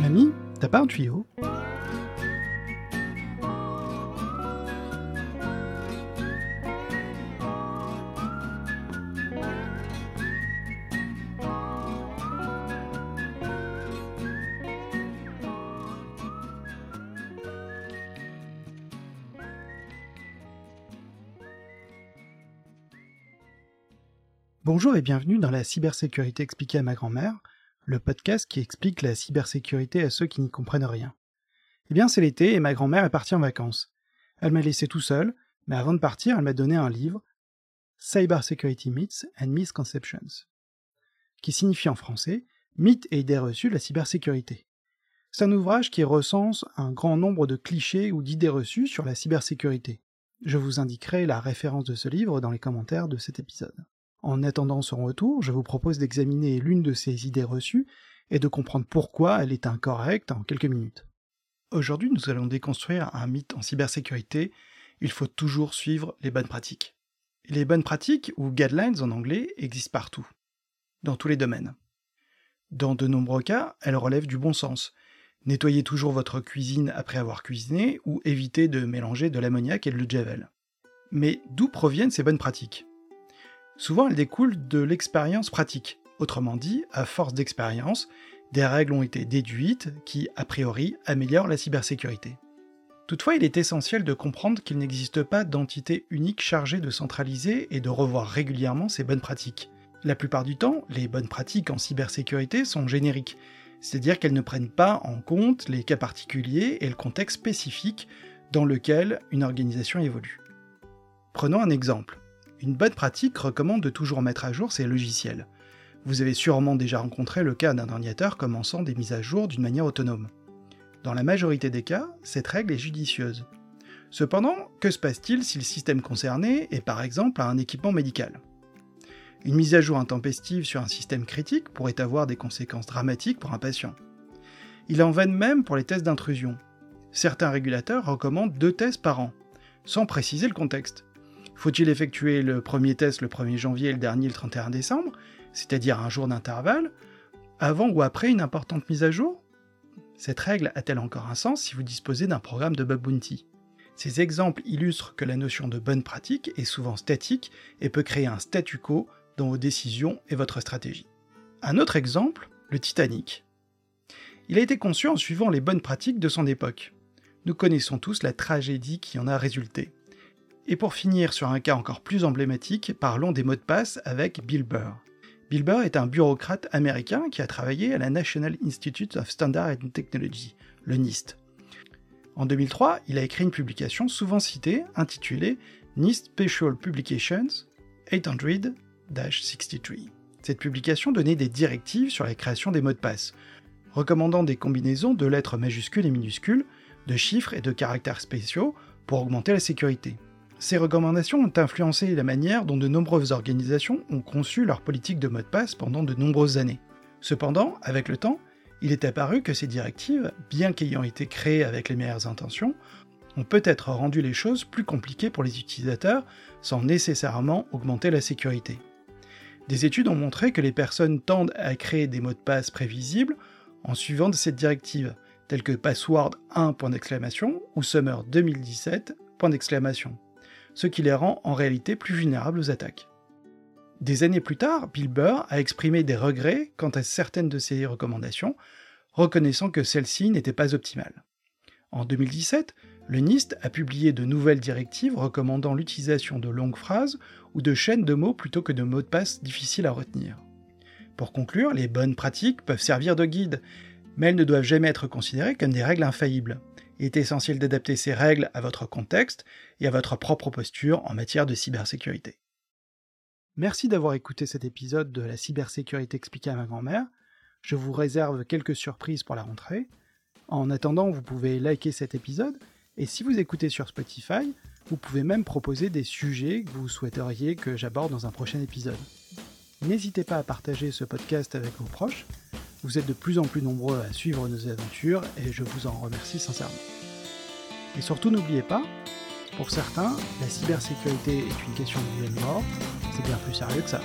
Mamie, t'as pas un tuyau? Bonjour et bienvenue dans la cybersécurité expliquée à ma grand-mère, le podcast qui explique la cybersécurité à ceux qui n'y comprennent rien. Eh bien, c'est l'été et ma grand-mère est partie en vacances. Elle m'a laissé tout seul, mais avant de partir, elle m'a donné un livre, Cybersecurity Myths and Misconceptions, qui signifie en français Mythes et idées reçues de la cybersécurité. C'est un ouvrage qui recense un grand nombre de clichés ou d'idées reçues sur la cybersécurité. Je vous indiquerai la référence de ce livre dans les commentaires de cet épisode. En attendant son retour, je vous propose d'examiner l'une de ces idées reçues et de comprendre pourquoi elle est incorrecte en quelques minutes. Aujourd'hui, nous allons déconstruire un mythe en cybersécurité, il faut toujours suivre les bonnes pratiques. Les bonnes pratiques, ou guidelines en anglais, existent partout, dans tous les domaines. Dans de nombreux cas, elles relèvent du bon sens. Nettoyez toujours votre cuisine après avoir cuisiné, ou évitez de mélanger de l'ammoniac et de de javel. Mais d'où proviennent ces bonnes pratiques? Souvent, elles découlent de l'expérience pratique. Autrement dit, à force d'expérience, des règles ont été déduites qui, a priori, améliorent la cybersécurité. Toutefois, il est essentiel de comprendre qu'il n'existe pas d'entité unique chargée de centraliser et de revoir régulièrement ces bonnes pratiques. La plupart du temps, les bonnes pratiques en cybersécurité sont génériques, c'est-à-dire qu'elles ne prennent pas en compte les cas particuliers et le contexte spécifique dans lequel une organisation évolue. Prenons un exemple. Une bonne pratique recommande de toujours mettre à jour ses logiciels. Vous avez sûrement déjà rencontré le cas d'un ordinateur commençant des mises à jour d'une manière autonome. Dans la majorité des cas, cette règle est judicieuse. Cependant, que se passe-t-il si le système concerné est par exemple un équipement médical? Une mise à jour intempestive sur un système critique pourrait avoir des conséquences dramatiques pour un patient. Il en va de même pour les tests d'intrusion. Certains régulateurs recommandent deux tests par an, sans préciser le contexte. Faut-il effectuer le premier test le 1er janvier et le dernier le 31 décembre, c'est-à-dire un jour d'intervalle, avant ou après une importante mise à jour? Cette règle a-t-elle encore un sens si vous disposez d'un programme de bug bounty Ces exemples illustrent que la notion de bonne pratique est souvent statique et peut créer un statu quo dans vos décisions et votre stratégie. Un autre exemple, le Titanic. Il a été conçu en suivant les bonnes pratiques de son époque. Nous connaissons tous la tragédie qui en a résulté. Et pour finir sur un cas encore plus emblématique, parlons des mots de passe avec Bill Burr. Bill Burr est un bureaucrate américain qui a travaillé à la National Institute of Standard and Technology, le NIST. En 2003, il a écrit une publication souvent citée intitulée NIST Special Publications 800-63. Cette publication donnait des directives sur la création des mots de passe, recommandant des combinaisons de lettres majuscules et minuscules, de chiffres et de caractères spéciaux pour augmenter la sécurité. Ces recommandations ont influencé la manière dont de nombreuses organisations ont conçu leur politique de mot de passe pendant de nombreuses années. Cependant, avec le temps, il est apparu que ces directives, bien qu'ayant été créées avec les meilleures intentions, ont peut-être rendu les choses plus compliquées pour les utilisateurs sans nécessairement augmenter la sécurité. Des études ont montré que les personnes tendent à créer des mots de passe prévisibles en suivant cette directive, tels que password 1 ou summer 2017 ce qui les rend en réalité plus vulnérables aux attaques. Des années plus tard, Bill Burr a exprimé des regrets quant à certaines de ses recommandations, reconnaissant que celles-ci n'étaient pas optimales. En 2017, le NIST a publié de nouvelles directives recommandant l'utilisation de longues phrases ou de chaînes de mots plutôt que de mots de passe difficiles à retenir. Pour conclure, les bonnes pratiques peuvent servir de guide, mais elles ne doivent jamais être considérées comme des règles infaillibles. Il est essentiel d'adapter ces règles à votre contexte et à votre propre posture en matière de cybersécurité. Merci d'avoir écouté cet épisode de la cybersécurité expliquée à ma grand-mère. Je vous réserve quelques surprises pour la rentrée. En attendant, vous pouvez liker cet épisode, et si vous écoutez sur Spotify, vous pouvez même proposer des sujets que vous souhaiteriez que j'aborde dans un prochain épisode. N'hésitez pas à partager ce podcast avec vos proches, vous êtes de plus en plus nombreux à suivre nos aventures et je vous en remercie sincèrement. Et surtout n'oubliez pas, pour certains, la cybersécurité est une question de vie et de mort, c'est bien plus sérieux que ça.